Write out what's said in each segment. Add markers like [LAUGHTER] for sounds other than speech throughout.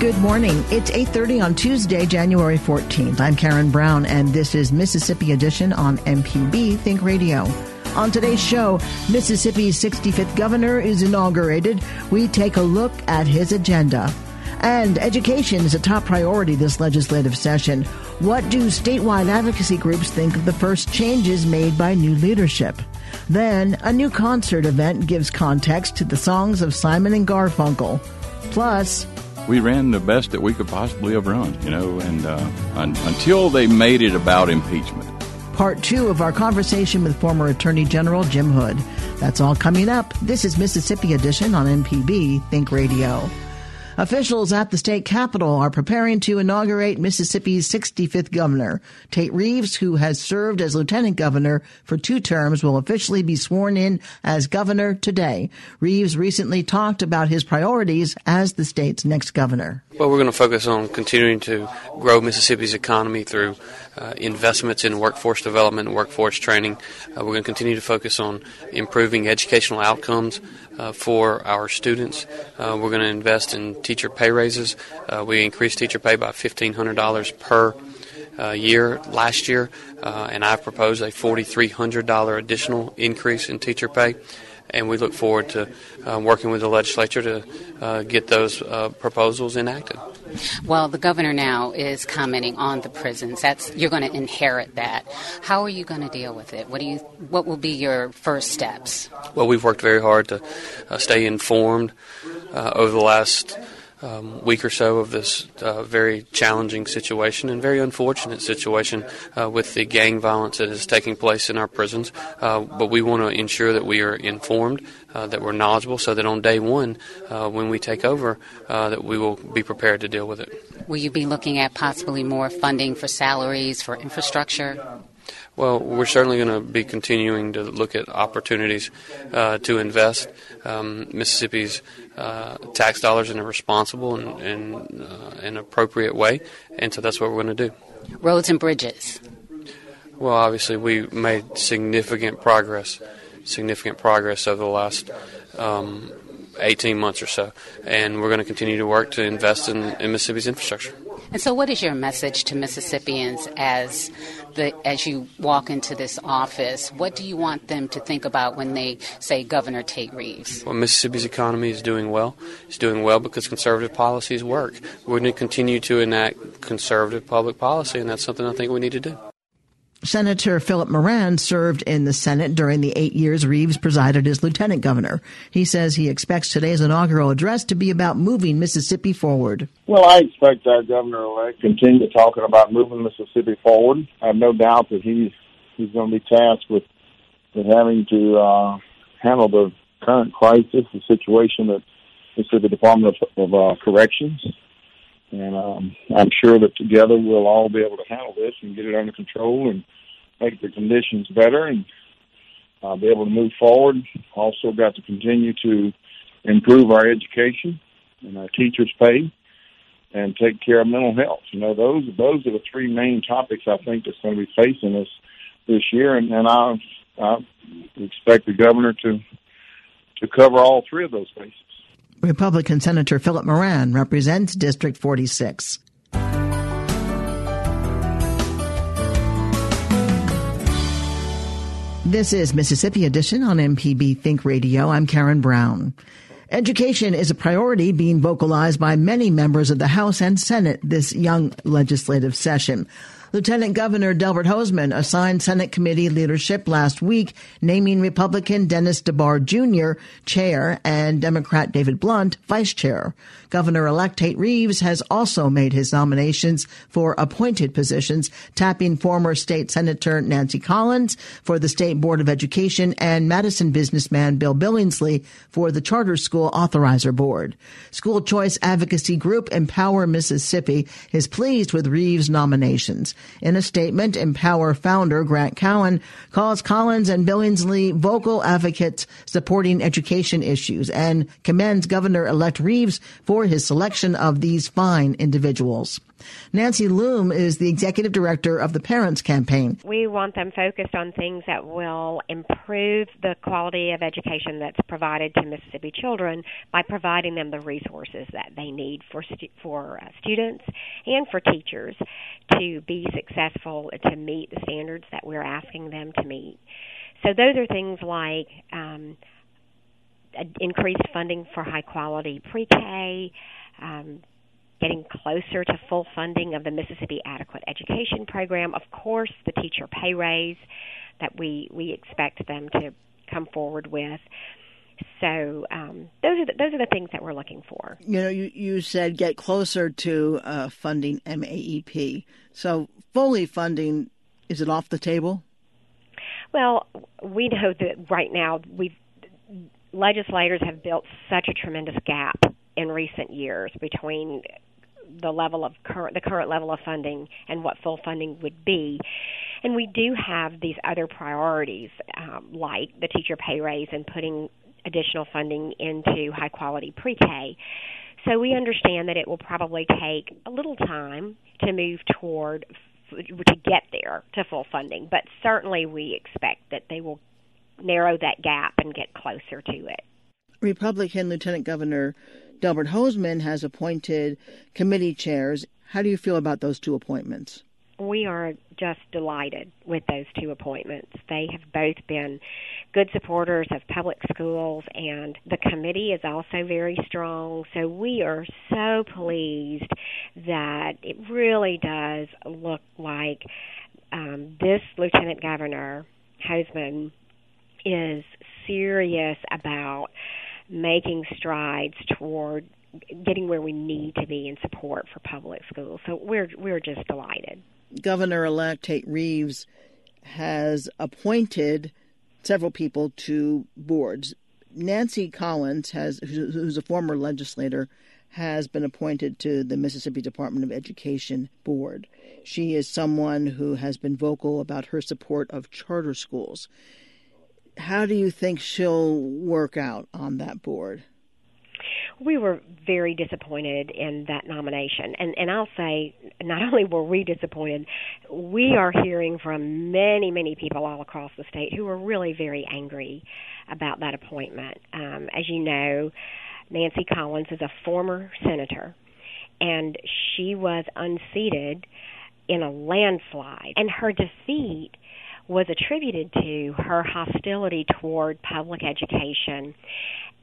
Good morning. It's 8:30 on Tuesday, January 14th. I'm Karen Brown and this is Mississippi Edition on MPB Think Radio. On today's show, Mississippi's 65th governor is inaugurated. We take a look at his agenda. And education is a top priority this legislative session. What do statewide advocacy groups think of the first changes made by new leadership? Then, a new concert event gives context to the songs of Simon and Garfunkel. Plus, we ran the best that we could possibly have run, you know, and uh, un- until they made it about impeachment. Part two of our conversation with former Attorney General Jim Hood. That's all coming up. This is Mississippi Edition on MPB Think Radio. Officials at the state capitol are preparing to inaugurate Mississippi's 65th governor. Tate Reeves, who has served as lieutenant governor for two terms, will officially be sworn in as governor today. Reeves recently talked about his priorities as the state's next governor. Well, we're going to focus on continuing to grow Mississippi's economy through uh, investments in workforce development and workforce training. Uh, we're going to continue to focus on improving educational outcomes uh, for our students. Uh, we're going to invest in teacher pay raises. Uh, we increased teacher pay by $1,500 per uh, year last year, and I've proposed a $4,300 additional increase in teacher pay and we look forward to uh, working with the legislature to uh, get those uh, proposals enacted. Well, the governor now is commenting on the prisons. That's you're going to inherit that. How are you going to deal with it? What do you? What will be your first steps? Well, we've worked very hard to uh, stay informed uh, over the last um, week or so of this uh, very challenging situation and very unfortunate situation uh, with the gang violence that is taking place in our prisons. Uh, but we want to ensure that we are informed, uh, that we're knowledgeable, so that on day one, uh, when we take over, uh, that we will be prepared to deal with it. Will you be looking at possibly more funding for salaries, for infrastructure? Well, we're certainly going to be continuing to look at opportunities uh, to invest um, Mississippi's uh, tax dollars in a responsible and, and uh, an appropriate way, and so that's what we're going to do. Roads and bridges. Well, obviously, we made significant progress, significant progress over the last um, 18 months or so, and we're going to continue to work to invest in, in Mississippi's infrastructure. And so, what is your message to Mississippians as the as you walk into this office? What do you want them to think about when they say Governor Tate Reeves? Well, Mississippi's economy is doing well. It's doing well because conservative policies work. We're going to continue to enact conservative public policy, and that's something I think we need to do. Senator Philip Moran served in the Senate during the eight years Reeves presided as lieutenant governor. He says he expects today's inaugural address to be about moving Mississippi forward. Well, I expect our governor-elect continue talking about moving Mississippi forward. I have no doubt that he's he's going to be tasked with with having to uh, handle the current crisis, the situation that the Department of, of uh, Corrections. And um, I'm sure that together we'll all be able to handle this and get it under control and make the conditions better and uh, be able to move forward. Also got to continue to improve our education and our teachers' pay, and take care of mental health. You know, those those are the three main topics I think that's going to be facing us this year, and, and I, I expect the governor to to cover all three of those bases. Republican Senator Philip Moran represents District 46. This is Mississippi Edition on MPB Think Radio. I'm Karen Brown. Education is a priority being vocalized by many members of the House and Senate this young legislative session. Lieutenant Governor Delbert Hosemann assigned Senate committee leadership last week, naming Republican Dennis DeBar Jr. chair and Democrat David Blount vice chair. Governor-elect Tate Reeves has also made his nominations for appointed positions, tapping former state senator Nancy Collins for the State Board of Education and Madison businessman Bill Billingsley for the Charter School Authorizer Board. School choice advocacy group Empower Mississippi is pleased with Reeves' nominations. In a statement, Empower founder Grant Callen calls Collins and Billingsley vocal advocates supporting education issues and commends Governor-elect Reeves for his selection of these fine individuals. Nancy Loome is the executive director of the Parents Campaign. We want them focused on things that will improve the quality of education that's provided to Mississippi children by providing them the resources that they need for stu- for uh, students and for teachers to be successful to meet the standards that we're asking them to meet. So those are things like um, increased funding for high quality pre-K. Um, getting closer to full funding of the Mississippi Adequate Education Program. Of course, the teacher pay raise that we we expect them to come forward with. So um, those are the, those are the things that we're looking for. You know, you, you said get closer to uh, funding MAEP. So fully funding is it off the table? Well, we know that right now we've legislators have built such a tremendous gap in recent years between the level of current the current level of funding and what full funding would be. And we do have these other priorities, um, like the teacher pay raise and putting additional funding into high quality pre K. So we understand that it will probably take a little time to move toward to get there to full funding, but certainly we expect that they will narrow that gap and get closer to it. Republican Lieutenant Governor Delbert Hosemann has appointed committee chairs. How do you feel about those two appointments? We are just delighted with those two appointments. They have both been good supporters of public schools, and the committee is also very strong. So we are so pleased that it really does look like um, this Lieutenant Governor Hosemann is serious about making strides toward getting where we need to be in support for public schools. So we're we're just delighted. Governor-elect Tate Reeves has appointed several people to boards. Nancy Collins has who's a former legislator has been appointed to the Mississippi Department of Education board. She is someone who has been vocal about her support of charter schools how do you think she'll work out on that board? we were very disappointed in that nomination. And and I'll say not only were we disappointed, we are hearing from many many people all across the state who are really very angry about that appointment. Um, as you know, Nancy Collins is a former senator, and she was unseated in a landslide, and her defeat was attributed to her hostility toward public education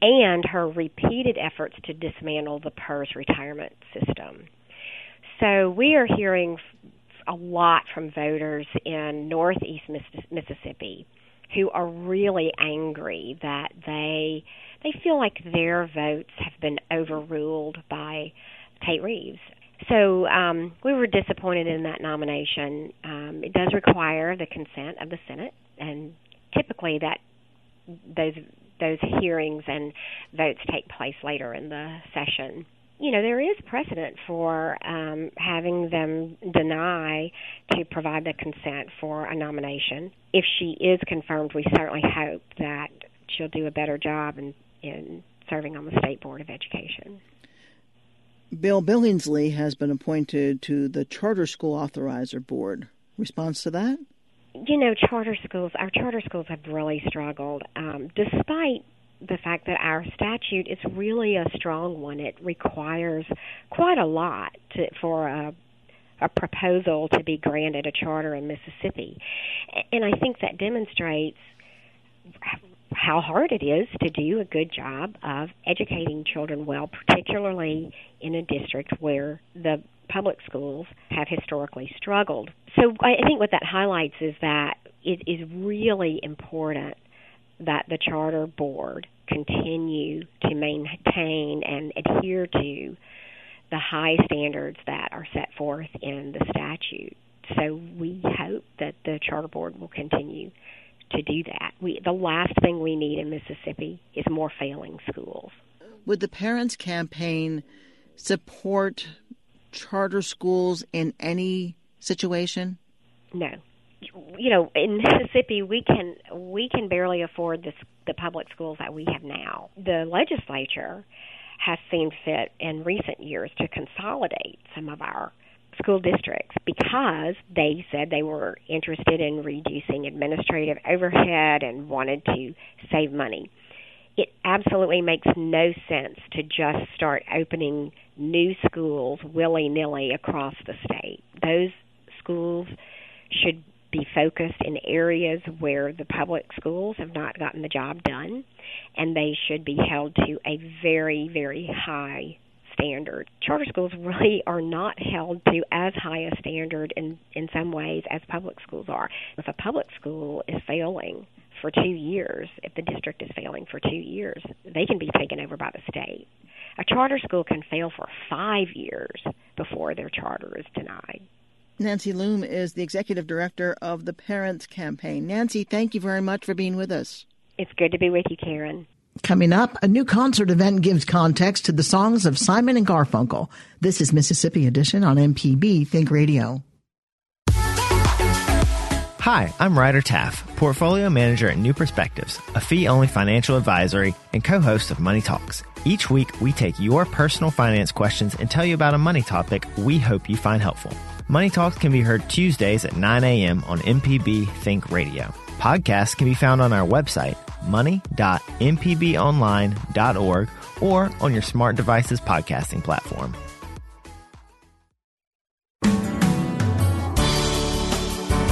and her repeated efforts to dismantle the PERS retirement system. So we are hearing a lot from voters in northeast Mississippi who are really angry that they they feel like their votes have been overruled by Tate Reeves. So um, we were disappointed in that nomination. Um, it does require the consent of the Senate, and typically that those those hearings and votes take place later in the session. You know, there is precedent for um, having them deny to provide the consent for a nomination. If she is confirmed, we certainly hope that she'll do a better job in, in serving on the State Board of Education. Bill Billingsley has been appointed to the Charter School Authorizer Board. Response to that? You know, charter schools, our charter schools have really struggled, um, despite the fact that our statute is really a strong one. It requires quite a lot to, for a a proposal to be granted a charter in Mississippi. And I think that demonstrates how hard it is to do a good job of educating children well, particularly in a district where the public schools have historically struggled. So I think what that highlights is that it is really important that the charter board continue to maintain and adhere to the high standards that are set forth in the statute. So we hope that the charter board will continue to do that. We the last thing we need in Mississippi is more failing schools. Would the parents campaign support charter schools in any situation? No. You know, in Mississippi, we can we can barely afford the the public schools that we have now. The legislature has seen fit in recent years to consolidate some of our school districts because they said they were interested in reducing administrative overhead and wanted to save money. It absolutely makes no sense to just start opening new schools willy nilly across the state. Those schools should be focused in areas where the public schools have not gotten the job done, and they should be held to a very, very high standard. Charter schools really are not held to as high a standard in in some ways as public schools are. If a public school is failing for 2 years, if the district is failing for 2 years, they can be taken over by the state. A charter school can fail for 5 years before their charter is denied. Nancy Loome is the executive director of the Parents Campaign. Nancy, thank you very much for being with us. It's good to be with you, Karen. Coming up, a new concert event gives context to the songs of Simon and Garfunkel. This is Mississippi Edition on MPB Think Radio. Hi, I'm Ryder Taff, portfolio manager at New Perspectives, a fee only financial advisory and co host of Money Talks. Each week, we take your personal finance questions and tell you about a money topic we hope you find helpful. Money Talks can be heard Tuesdays at 9 a.m. on MPB Think Radio. Podcasts can be found on our website, money.mpbonline.org, or on your smart device's podcasting platform.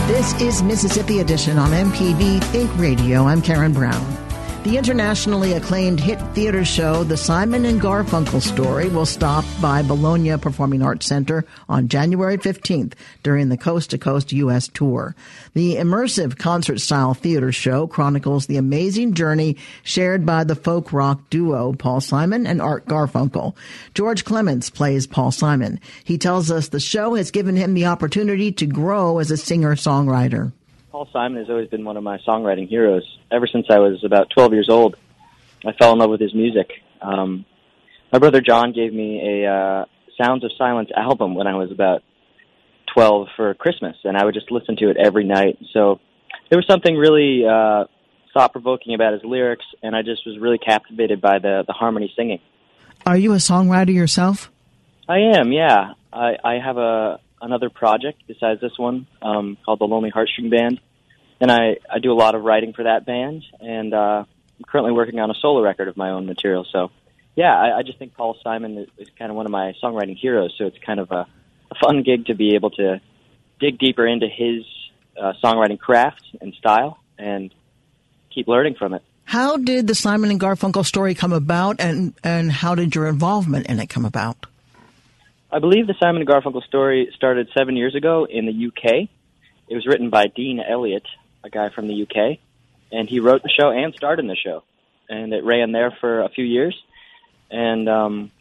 This is Mississippi Edition on MPB Think Radio. I'm Karen Brown. The internationally acclaimed hit theater show, The Simon and Garfunkel Story, will stop by Bologna Performing Arts Center on January 15th during the Coast to Coast U.S. tour. The immersive concert style theater show chronicles the amazing journey shared by the folk rock duo Paul Simon and Art Garfunkel. George Clements plays Paul Simon. He tells us the show has given him the opportunity to grow as a singer songwriter. Paul Simon has always been one of my songwriting heroes. Ever since I was about 12 years old, I fell in love with his music. Um, my brother John gave me a uh, Sounds of Silence album when I was about 12 for Christmas, and I would just listen to it every night. So there was something really uh, thought provoking about his lyrics, and I just was really captivated by the the harmony singing. Are you a songwriter yourself? I am, yeah. I, I have a another project besides this one um, called the Lonely Heartstring Band, and I I do a lot of writing for that band, and uh, I'm currently working on a solo record of my own material. So, yeah, I, I just think Paul Simon is, is kind of one of my songwriting heroes. So it's kind of a, a fun gig to be able to dig deeper into his uh, songwriting craft and style, and keep learning from it. How did the Simon and Garfunkel story come about, and and how did your involvement in it come about? I believe the Simon and Garfunkel story started seven years ago in the UK. It was written by Dean Elliott, a guy from the UK, and he wrote the show and starred in the show. And it ran there for a few years, and um,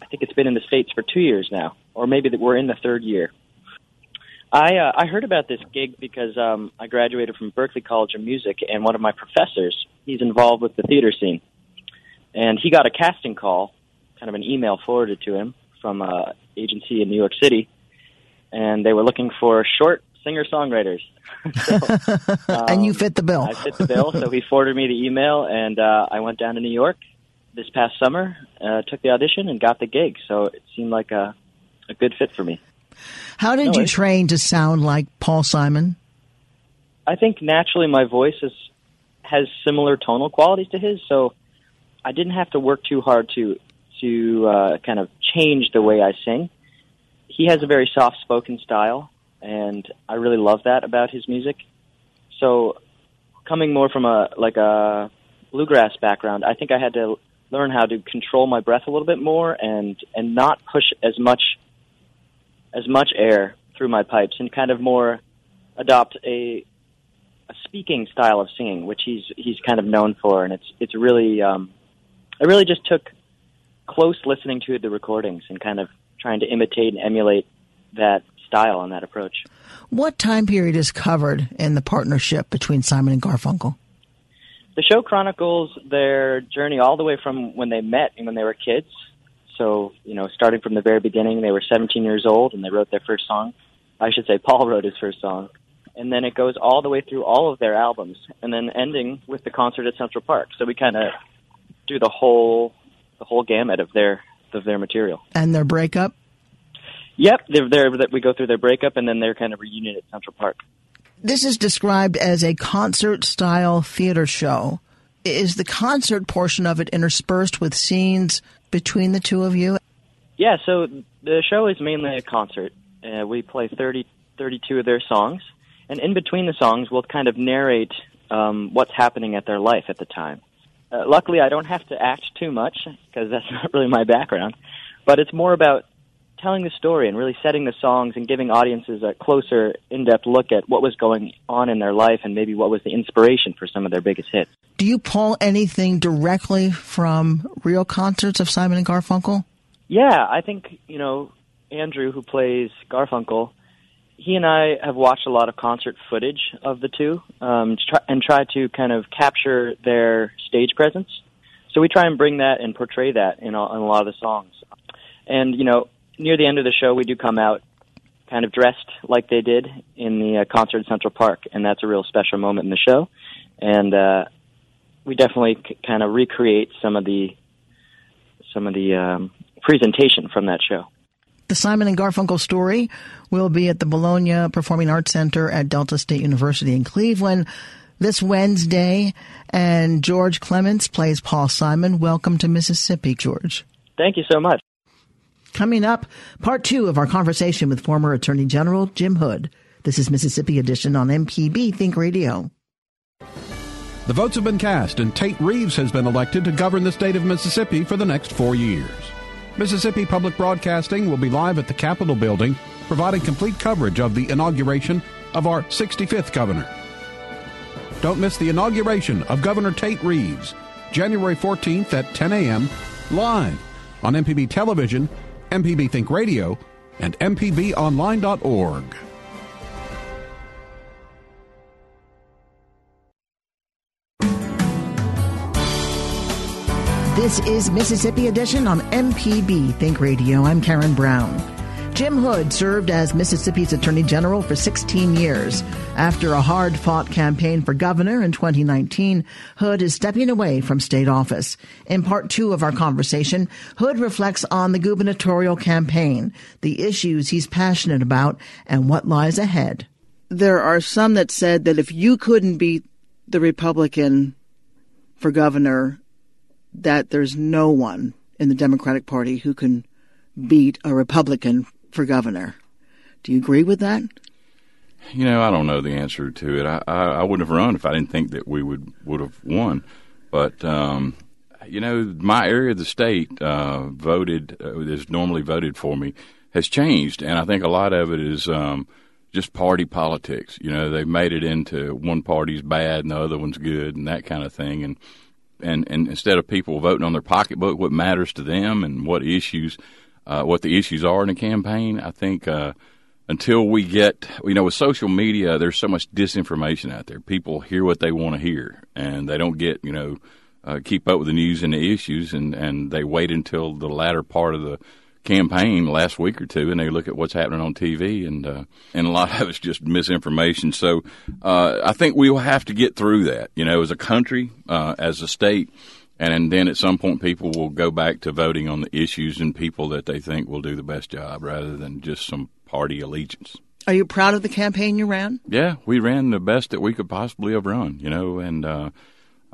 I think it's been in the states for two years now, or maybe that we're in the third year. I uh, I heard about this gig because um, I graduated from Berklee College of Music, and one of my professors he's involved with the theater scene, and he got a casting call, kind of an email forwarded to him from a agency in New York City, and they were looking for short singer songwriters. [LAUGHS] so, um, [LAUGHS] and you fit the bill. I fit the bill, so he forwarded me the email, and uh, I went down to New York this past summer, uh, took the audition and got the gig. So it seemed like a, a good fit for me. How did No, you train to sound like Paul Simon? I think naturally my voice is has similar tonal qualities to his, so I didn't have to work too hard to to uh, kind of change the way I sing. He has a very soft spoken style, and I really love that about his music. So, coming more from a like a bluegrass background, I think I had to learn how to control my breath a little bit more and and not push as much as much air through my pipes and kind of more adopt a a speaking style of singing, which he's he's kind of known for, and it's it's really um, I really just took close listening to the recordings and kind of trying to imitate and emulate that style and that approach. What time period is covered in the partnership between Simon and Garfunkel? The show chronicles their journey all the way from when they met and when they were kids. So, you know, starting from the very beginning, they were 17 years old and they wrote their first song. I should say Paul wrote his first song. And then it goes all the way through all of their albums and then ending with the concert at Central Park. So we kind of do the whole the whole gamut of their of their material. And their breakup? Yep, they're, they're, that we go through their breakup and then their kind of reunion at Central Park. This is described as a concert style theater show. Is the concert portion of it interspersed with scenes between the two of you? Yeah, so the show is mainly a concert. Uh, we play 30, 32 of their songs, and in between the songs, we'll kind of narrate um, what's happening at their life at the time. Uh, luckily, I don't have to act too much because that's [LAUGHS] not really my background, but it's more about telling the story and really setting the songs and giving audiences a closer, in-depth look at what was going on in their life and maybe what was the inspiration for some of their biggest hits. Do you pull anything directly from real concerts of Simon and Garfunkel? Yeah, I think, you know, Andrew, who plays Garfunkel, he and I have watched a lot of concert footage of the two um, try, and try to kind of capture their stage presence. So we try and bring that and portray that in a, in a lot of the songs. And, you know, near the end of the show, we do come out kind of dressed like they did in the uh, concert in Central Park, and that's a real special moment in the show. And uh, we definitely c- kind of recreate some of the some of the um, presentation from that show. The Simon and Garfunkel story will be at the Bologna Performing Arts Center at Delta State University in Cleveland this Wednesday. And George Clements plays Paul Simon. Welcome to Mississippi, George. Thank you so much. Coming up, part two of our conversation with former Attorney General Jim Hood. This is Mississippi Edition on MPB Think Radio. The votes have been cast, and Tate Reeves has been elected to govern the state of Mississippi for the next four years. Mississippi Public Broadcasting will be live at the Capitol building, providing complete coverage of the inauguration of our 65th governor. Don't miss the inauguration of Governor Tate Reeves, January 14th at 10 a.m., live on MPB Television, MPB Think Radio, and MPBOnline.org. This is Mississippi Edition on MPB Think Radio. I'm Karen Brown. Jim Hood served as Mississippi's Attorney General for 16 years. After a hard fought campaign for governor in 2019, Hood is stepping away from state office. In part two of our conversation, Hood reflects on the gubernatorial campaign, the issues he's passionate about, and what lies ahead. There are some that said that if you couldn't beat the Republican for governor, that there's no one in the Democratic Party who can beat a Republican for governor. Do you agree with that? You know, I don't know the answer to it. I, I, I wouldn't have run if I didn't think that we would would have won. But um, you know, my area of the state uh, voted uh, is normally voted for me has changed, and I think a lot of it is um, just party politics. You know, they've made it into one party's bad and the other one's good, and that kind of thing. And and and instead of people voting on their pocketbook, what matters to them and what issues, uh, what the issues are in a campaign, I think. Uh, until we get, you know, with social media, there's so much disinformation out there. People hear what they want to hear, and they don't get, you know, uh, keep up with the news and the issues, and and they wait until the latter part of the campaign last week or two, and they look at what's happening on TV, and uh, and a lot of it's just misinformation. So uh, I think we will have to get through that, you know, as a country, uh, as a state, and and then at some point people will go back to voting on the issues and people that they think will do the best job rather than just some party allegiance. Are you proud of the campaign you ran? Yeah, we ran the best that we could possibly have run, you know, and uh,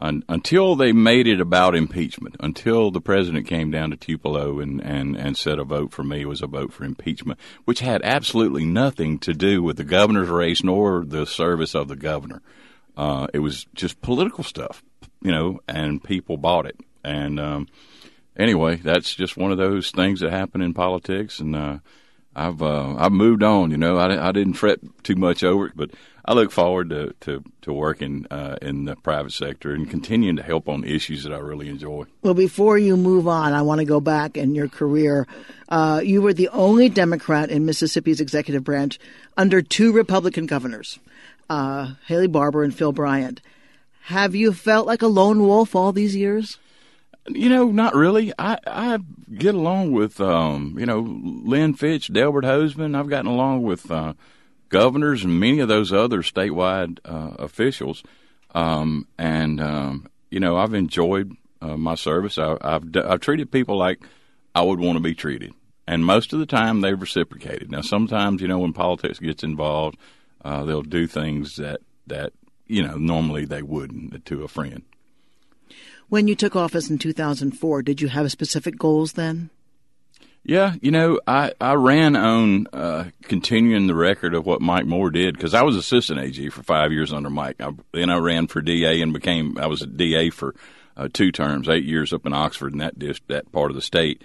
un- until they made it about impeachment, until the president came down to Tupelo and, and, and said a vote for me was a vote for impeachment, which had absolutely nothing to do with the governor's race nor the service of the governor. Uh, it was just political stuff, you know, and people bought it. And um, anyway, that's just one of those things that happen in politics, and uh, I've uh, I've moved on. You know, I, I didn't fret too much over it, but I look forward to to, to working uh, in the private sector and continuing to help on issues that I really enjoy. Well, before you move on, I want to go back in your career. Uh, you were the only Democrat in Mississippi's executive branch under two Republican governors, uh, Haley Barbour and Phil Bryant. Have you felt like a lone wolf all these years? You know, not really. I I get along with um, you know Lynn Fitch, Delbert Hosemann. I've gotten along with uh, governors and many of those other statewide uh, officials, um, and um, you know I've enjoyed uh, my service. I, have I've treated people like I would want to be treated, and most of the time they've reciprocated. Now sometimes you know when politics gets involved, uh, they'll do things that that you know normally they wouldn't to a friend. When you took office in 2004, did you have specific goals then? Yeah, you know, I, I ran on uh, continuing the record of what Mike Moore did because I was assistant AG for five years under Mike. I, then I ran for DA and became I was a DA for uh, two terms, eight years up in Oxford in that dish, that part of the state.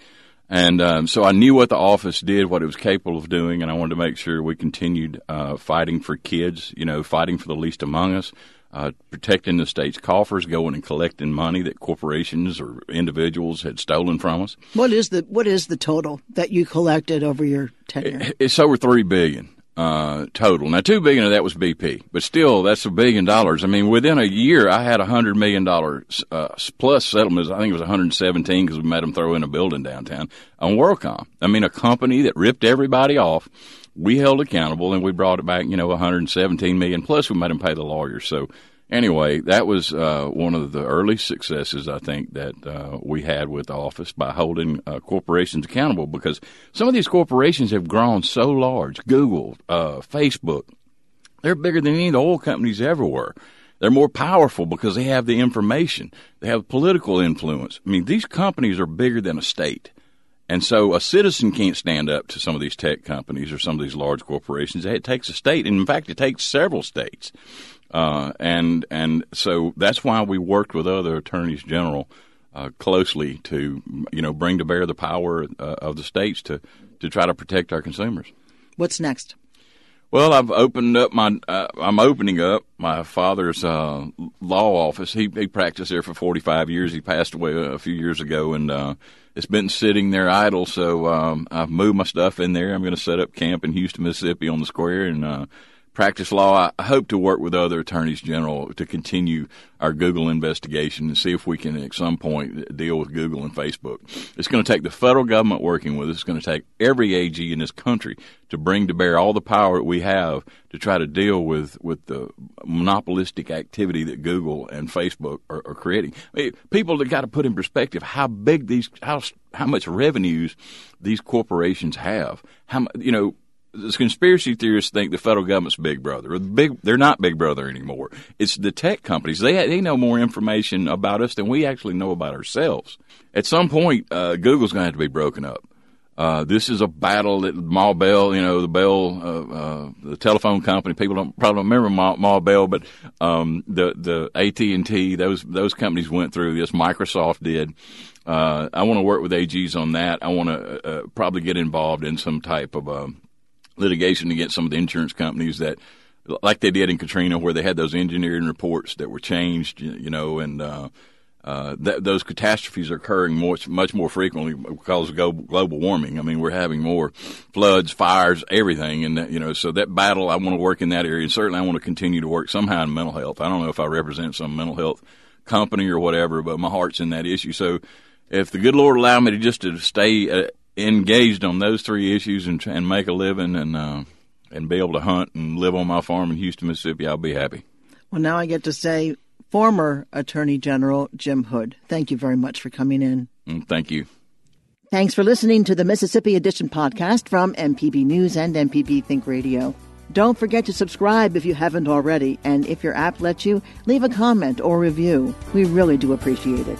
And um, so I knew what the office did, what it was capable of doing, and I wanted to make sure we continued uh, fighting for kids, you know, fighting for the least among us, uh, protecting the state's coffers, going and collecting money that corporations or individuals had stolen from us. What is the what is the total that you collected over your tenure? It's over three billion uh, total. Now, two billion of that was BP, but still, that's a billion dollars. I mean, within a year, I had a hundred million dollars uh, plus settlements. I think it was 117 because we made them throw in a building downtown on WorldCom. I mean, a company that ripped everybody off we held accountable and we brought it back, you know, 117 million plus we made them pay the lawyers. So anyway, that was uh, one of the early successes I think that uh, we had with the office by holding uh, corporations accountable because some of these corporations have grown so large. Google, uh, Facebook, they're bigger than any of the oil companies ever were. They're more powerful because they have the information. They have political influence. I mean, these companies are bigger than a state. And so a citizen can't stand up to some of these tech companies or some of these large corporations. It takes a state, and in fact, it takes several states. Uh, and and so that's why we worked with other attorneys general uh, closely to you know bring to bear the power uh, of the states to to try to protect our consumers. What's next? Well, I've opened up my. Uh, I'm opening up my father's uh, law office. He he practiced there for 45 years. He passed away a few years ago, and uh, it's been sitting there idle. So um, I've moved my stuff in there. I'm going to set up camp in Houston, Mississippi, on the square, and uh, practice law. I hope to work with other attorneys general to continue our Google investigation and see if we can at some point deal with Google and Facebook. It's going to take the federal government working with us. It's going to take every AG in this country to bring to bear all the power that we have to try to deal with, with the monopolistic activity that Google and Facebook are, are creating. I mean, people have got to put in perspective how big these, how, how much revenues these corporations have. How, you know, the conspiracy theorists think the federal government's big brother. Big, they're not big brother anymore. It's the tech companies. They they know more information about us than we actually know about ourselves. At some point, uh, Google's going to have to be broken up. Uh, this is a battle that Ma Bell, you know, the Bell, uh, uh, the telephone company. People don't probably don't remember Ma, Ma Bell, but um, the the AT and T, those those companies went through this. Microsoft did. Uh, I want to work with AGs on that. I want to uh, probably get involved in some type of um, litigation against some of the insurance companies that, like they did in Katrina, where they had those engineering reports that were changed, you know, and uh, uh, th- those catastrophes are occurring much much more frequently because of global warming. I mean, we're having more floods, fires, everything, and that, you know, so that battle, I want to work in that area, and certainly I want to continue to work somehow in mental health. I don't know if I represent some mental health company or whatever, but my heart's in that issue. So, if the good Lord allow me to just to stay uh, engaged on those three issues and, and make a living and uh, and be able to hunt and live on my farm in Houston, Mississippi, I'll be happy. Well, now I get to say former Attorney General Jim Hood. Thank you very much for coming in. Mm, thank you. Thanks for listening to the Mississippi Edition podcast from MPB News and MPB Think Radio. Don't forget to subscribe if you haven't already, and if your app lets you, leave a comment or review. We really do appreciate it.